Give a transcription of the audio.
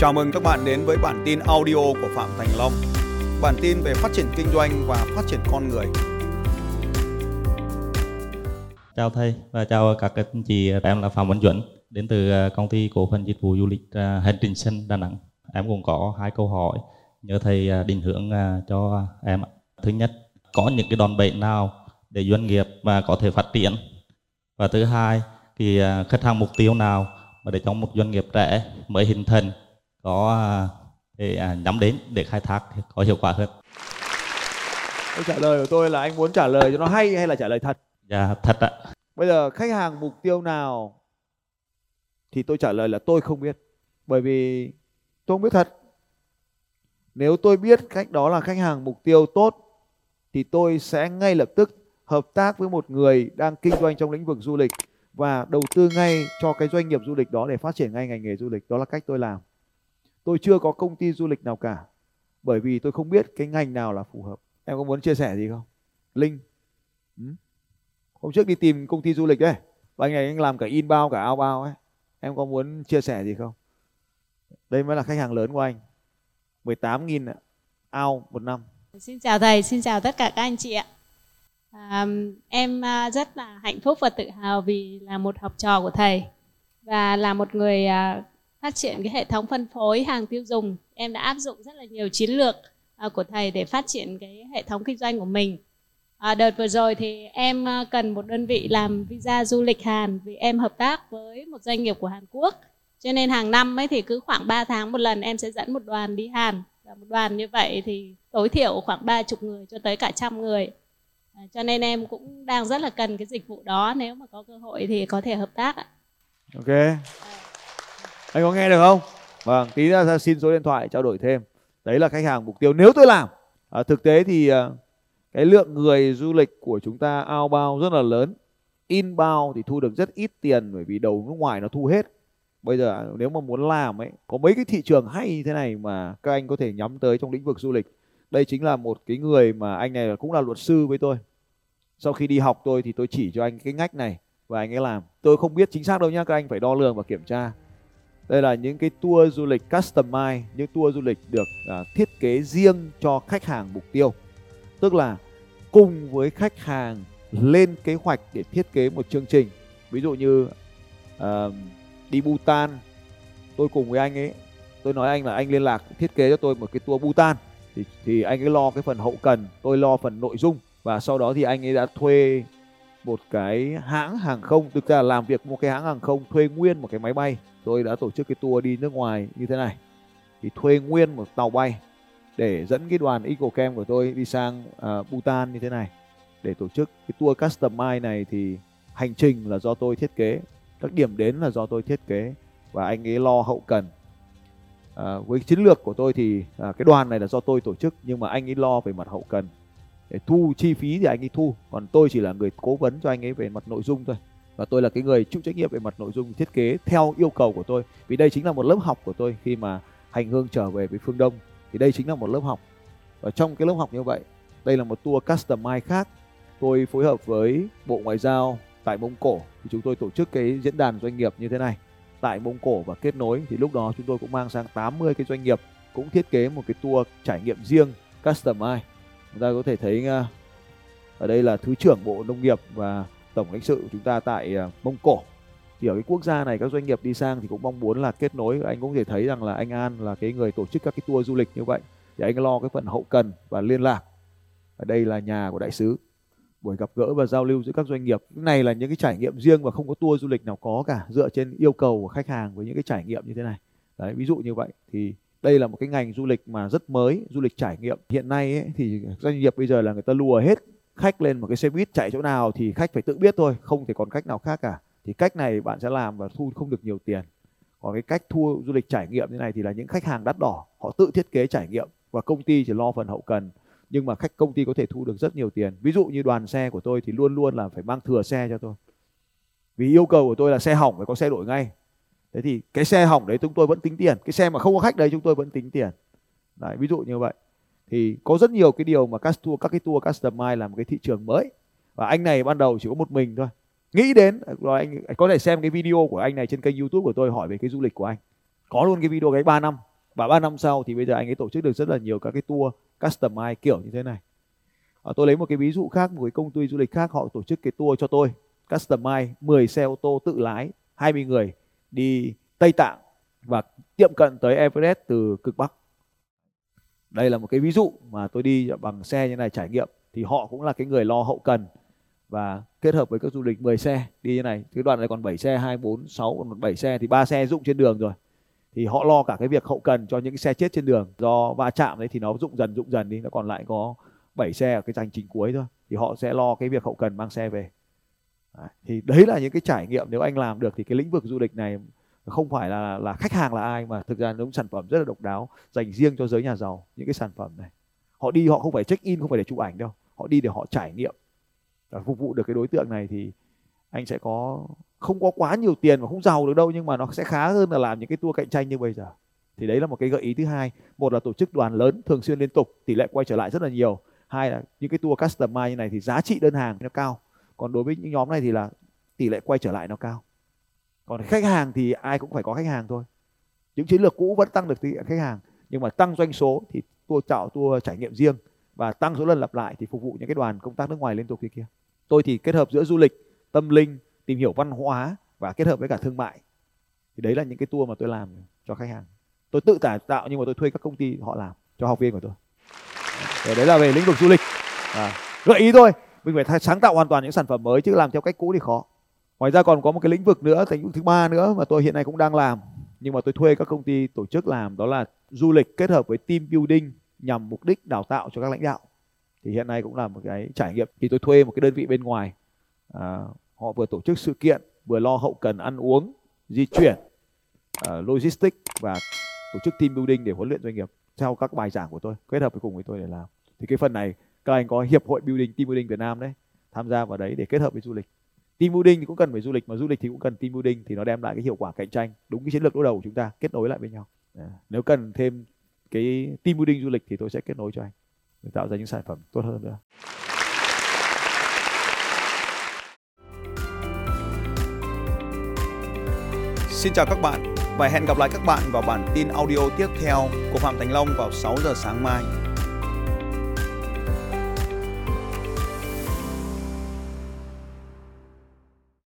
Chào mừng các bạn đến với bản tin audio của Phạm Thành Long. Bản tin về phát triển kinh doanh và phát triển con người. Chào thầy và chào các anh chị. Em là Phạm Văn Duẩn đến từ à, công ty cổ phần dịch vụ du lịch Hành Trình Xanh Đà Nẵng. Em cũng có hai câu hỏi nhờ thầy à, định hướng à, cho em. Thứ nhất, có những cái đòn bẩy nào để doanh nghiệp mà có thể phát triển? Và thứ hai, thì khách hàng mục tiêu nào mà để cho một doanh nghiệp trẻ mới hình thành có à, để à, nhắm đến để khai thác có hiệu quả hơn. Câu trả lời của tôi là anh muốn trả lời cho nó hay hay là trả lời thật? Dạ thật ạ. Bây giờ khách hàng mục tiêu nào thì tôi trả lời là tôi không biết. Bởi vì tôi không biết thật. Nếu tôi biết khách đó là khách hàng mục tiêu tốt thì tôi sẽ ngay lập tức hợp tác với một người đang kinh doanh trong lĩnh vực du lịch và đầu tư ngay cho cái doanh nghiệp du lịch đó để phát triển ngay ngành nghề du lịch. Đó là cách tôi làm. Tôi chưa có công ty du lịch nào cả bởi vì tôi không biết cái ngành nào là phù hợp. Em có muốn chia sẻ gì không? Linh. Ừ? Hôm trước đi tìm công ty du lịch đấy. Và anh này anh làm cả inbound cả outbound ấy. Em có muốn chia sẻ gì không? Đây mới là khách hàng lớn của anh. 18.000 out một năm. Xin chào thầy, xin chào tất cả các anh chị ạ. À, em à, rất là hạnh phúc và tự hào vì là một học trò của thầy và là một người à, phát triển cái hệ thống phân phối hàng tiêu dùng em đã áp dụng rất là nhiều chiến lược uh, của thầy để phát triển cái hệ thống kinh doanh của mình. À, đợt vừa rồi thì em uh, cần một đơn vị làm visa du lịch Hàn vì em hợp tác với một doanh nghiệp của Hàn Quốc. Cho nên hàng năm ấy thì cứ khoảng 3 tháng một lần em sẽ dẫn một đoàn đi Hàn. Và một đoàn như vậy thì tối thiểu khoảng ba chục người cho tới cả trăm người. À, cho nên em cũng đang rất là cần cái dịch vụ đó. Nếu mà có cơ hội thì có thể hợp tác ạ. Ok. À anh có nghe được không? Vâng tí ra xin số điện thoại trao đổi thêm. Đấy là khách hàng mục tiêu nếu tôi làm. À, thực tế thì à, cái lượng người du lịch của chúng ta outbound rất là lớn. Inbound thì thu được rất ít tiền bởi vì đầu nước ngoài nó thu hết. Bây giờ nếu mà muốn làm ấy có mấy cái thị trường hay như thế này mà các anh có thể nhắm tới trong lĩnh vực du lịch. Đây chính là một cái người mà anh này cũng là luật sư với tôi. Sau khi đi học tôi thì tôi chỉ cho anh cái ngách này và anh ấy làm. Tôi không biết chính xác đâu nhá các anh phải đo lường và kiểm tra đây là những cái tour du lịch customize, những tour du lịch được uh, thiết kế riêng cho khách hàng mục tiêu. Tức là cùng với khách hàng lên kế hoạch để thiết kế một chương trình. Ví dụ như uh, đi Bhutan, tôi cùng với anh ấy, tôi nói anh là anh liên lạc thiết kế cho tôi một cái tour Bhutan thì thì anh ấy lo cái phần hậu cần, tôi lo phần nội dung và sau đó thì anh ấy đã thuê một cái hãng hàng không, thực ra là làm việc một cái hãng hàng không thuê nguyên một cái máy bay tôi đã tổ chức cái tour đi nước ngoài như thế này. Thì thuê nguyên một tàu bay để dẫn cái đoàn EcoCam của tôi đi sang uh, Bhutan như thế này. Để tổ chức cái tour customize này thì hành trình là do tôi thiết kế các điểm đến là do tôi thiết kế và anh ấy lo hậu cần. À, với chiến lược của tôi thì à, cái đoàn này là do tôi tổ chức nhưng mà anh ấy lo về mặt hậu cần. Để thu chi phí thì anh ấy thu còn tôi chỉ là người cố vấn cho anh ấy về mặt nội dung thôi và tôi là cái người chịu trách nhiệm về mặt nội dung thiết kế theo yêu cầu của tôi. Vì đây chính là một lớp học của tôi khi mà hành hương trở về với phương đông. Thì đây chính là một lớp học. Và trong cái lớp học như vậy, đây là một tour customize khác. Tôi phối hợp với bộ ngoại giao tại mông cổ. Thì chúng tôi tổ chức cái diễn đàn doanh nghiệp như thế này. Tại mông cổ và kết nối, thì lúc đó chúng tôi cũng mang sang 80 cái doanh nghiệp cũng thiết kế một cái tour trải nghiệm riêng, customize. Chúng ta có thể thấy à, ở đây là thứ trưởng bộ nông nghiệp và tổng lãnh sự của chúng ta tại ờ, Mông Cổ. Thì ở cái quốc gia này các doanh nghiệp đi sang thì cũng mong muốn là kết nối. Anh cũng thể thấy rằng là anh An là cái người tổ chức các cái tour du lịch như vậy. Thì anh lo cái phần hậu cần và liên lạc. Ở đây là nhà của đại sứ. Buổi gặp gỡ và giao lưu giữa các doanh nghiệp. Cái này là những cái trải nghiệm riêng và không có tour du lịch nào có cả dựa trên yêu cầu của khách hàng với những cái trải nghiệm như thế này. Đấy ví dụ như vậy thì đây là một cái ngành du lịch mà rất mới du lịch trải nghiệm. Hiện nay ấy, thì doanh nghiệp bây giờ là người ta lùa hết khách lên một cái xe buýt chạy chỗ nào thì khách phải tự biết thôi, không thể còn cách nào khác cả. Thì cách này bạn sẽ làm và thu không được nhiều tiền. Còn cái cách thu du lịch trải nghiệm như này thì là những khách hàng đắt đỏ, họ tự thiết kế trải nghiệm và công ty chỉ lo phần hậu cần. Nhưng mà khách công ty có thể thu được rất nhiều tiền. Ví dụ như đoàn xe của tôi thì luôn luôn là phải mang thừa xe cho tôi. Vì yêu cầu của tôi là xe hỏng phải có xe đổi ngay. Thế thì cái xe hỏng đấy chúng tôi vẫn tính tiền. Cái xe mà không có khách đấy chúng tôi vẫn tính tiền. Đấy, ví dụ như vậy thì có rất nhiều cái điều mà các tour các cái tour customize là một cái thị trường mới. Và anh này ban đầu chỉ có một mình thôi. Nghĩ đến rồi anh, anh có thể xem cái video của anh này trên kênh youtube của tôi hỏi về cái du lịch của anh. Có luôn cái video cái 3 năm. Và 3 năm sau thì bây giờ anh ấy tổ chức được rất là nhiều các cái tour customize kiểu như thế này. À, tôi lấy một cái ví dụ khác một cái công ty du lịch khác họ tổ chức cái tour cho tôi. Customize 10 xe ô tô tự lái 20 người đi Tây Tạng và tiệm cận tới Everest từ cực Bắc đây là một cái ví dụ mà tôi đi bằng xe như này trải nghiệm, thì họ cũng là cái người lo hậu cần. Và kết hợp với các du lịch 10 xe, đi như này, cái đoạn này còn 7 xe 2 4 6 còn 7 xe, thì ba xe dụng trên đường rồi. Thì họ lo cả cái việc hậu cần cho những cái xe chết trên đường. Do va chạm đấy thì nó dụng dần dụng dần đi, nó còn lại có 7 xe ở cái hành trình cuối thôi. Thì họ sẽ lo cái việc hậu cần mang xe về. Đấy. thì đấy là những cái trải nghiệm nếu anh làm được thì cái lĩnh vực du lịch này không phải là là khách hàng là ai mà thực ra những sản phẩm rất là độc đáo dành riêng cho giới nhà giàu, những cái sản phẩm này. Họ đi, họ không phải check in, không phải để chụp ảnh đâu. Họ đi để họ trải nghiệm và phục vụ được cái đối tượng này thì anh sẽ có, không có quá nhiều tiền và không giàu được đâu nhưng mà nó sẽ khá hơn là làm những cái tour cạnh tranh như bây giờ. Thì đấy là một cái gợi ý thứ hai. Một là tổ chức đoàn lớn thường xuyên liên tục, tỷ lệ quay trở lại rất là nhiều. Hai là những cái tour customize như này thì giá trị đơn hàng nó cao. Còn đối với những nhóm này thì là tỷ lệ quay trở lại nó cao còn khách hàng thì ai cũng phải có khách hàng thôi. Những chiến lược cũ vẫn tăng được tỷ khách hàng. Nhưng mà tăng doanh số thì tour tạo tour trải nghiệm riêng và tăng số lần lặp lại thì phục vụ những cái đoàn công tác nước ngoài liên tục kia kia. Tôi thì kết hợp giữa du lịch tâm linh tìm hiểu văn hóa và kết hợp với cả thương mại. Thì đấy là những cái tour mà tôi làm cho khách hàng. Tôi tự tả tạo nhưng mà tôi thuê các công ty họ làm cho học viên của tôi. Để đấy là về lĩnh vực du lịch. À, gợi ý thôi. Mình phải sáng tạo hoàn toàn những sản phẩm mới chứ làm theo cách cũ thì khó ngoài ra còn có một cái lĩnh vực nữa lĩnh vực thứ ba nữa mà tôi hiện nay cũng đang làm nhưng mà tôi thuê các công ty tổ chức làm đó là du lịch kết hợp với team building nhằm mục đích đào tạo cho các lãnh đạo. Thì hiện nay cũng là một cái trải nghiệm. Thì tôi thuê một cái đơn vị bên ngoài à, họ vừa tổ chức sự kiện vừa lo hậu cần ăn uống di chuyển uh, logistics và tổ chức team building để huấn luyện doanh nghiệp theo các bài giảng của tôi kết hợp với cùng với tôi để làm. Thì cái phần này các anh có hiệp hội building team building Việt Nam đấy tham gia vào đấy để kết hợp với du lịch team building thì cũng cần phải du lịch mà du lịch thì cũng cần team building thì nó đem lại cái hiệu quả cạnh tranh đúng cái chiến lược đối đầu của chúng ta kết nối lại với nhau à, nếu cần thêm cái team building du lịch thì tôi sẽ kết nối cho anh để tạo ra những sản phẩm tốt hơn nữa Xin chào các bạn và hẹn gặp lại các bạn vào bản tin audio tiếp theo của Phạm Thành Long vào 6 giờ sáng mai.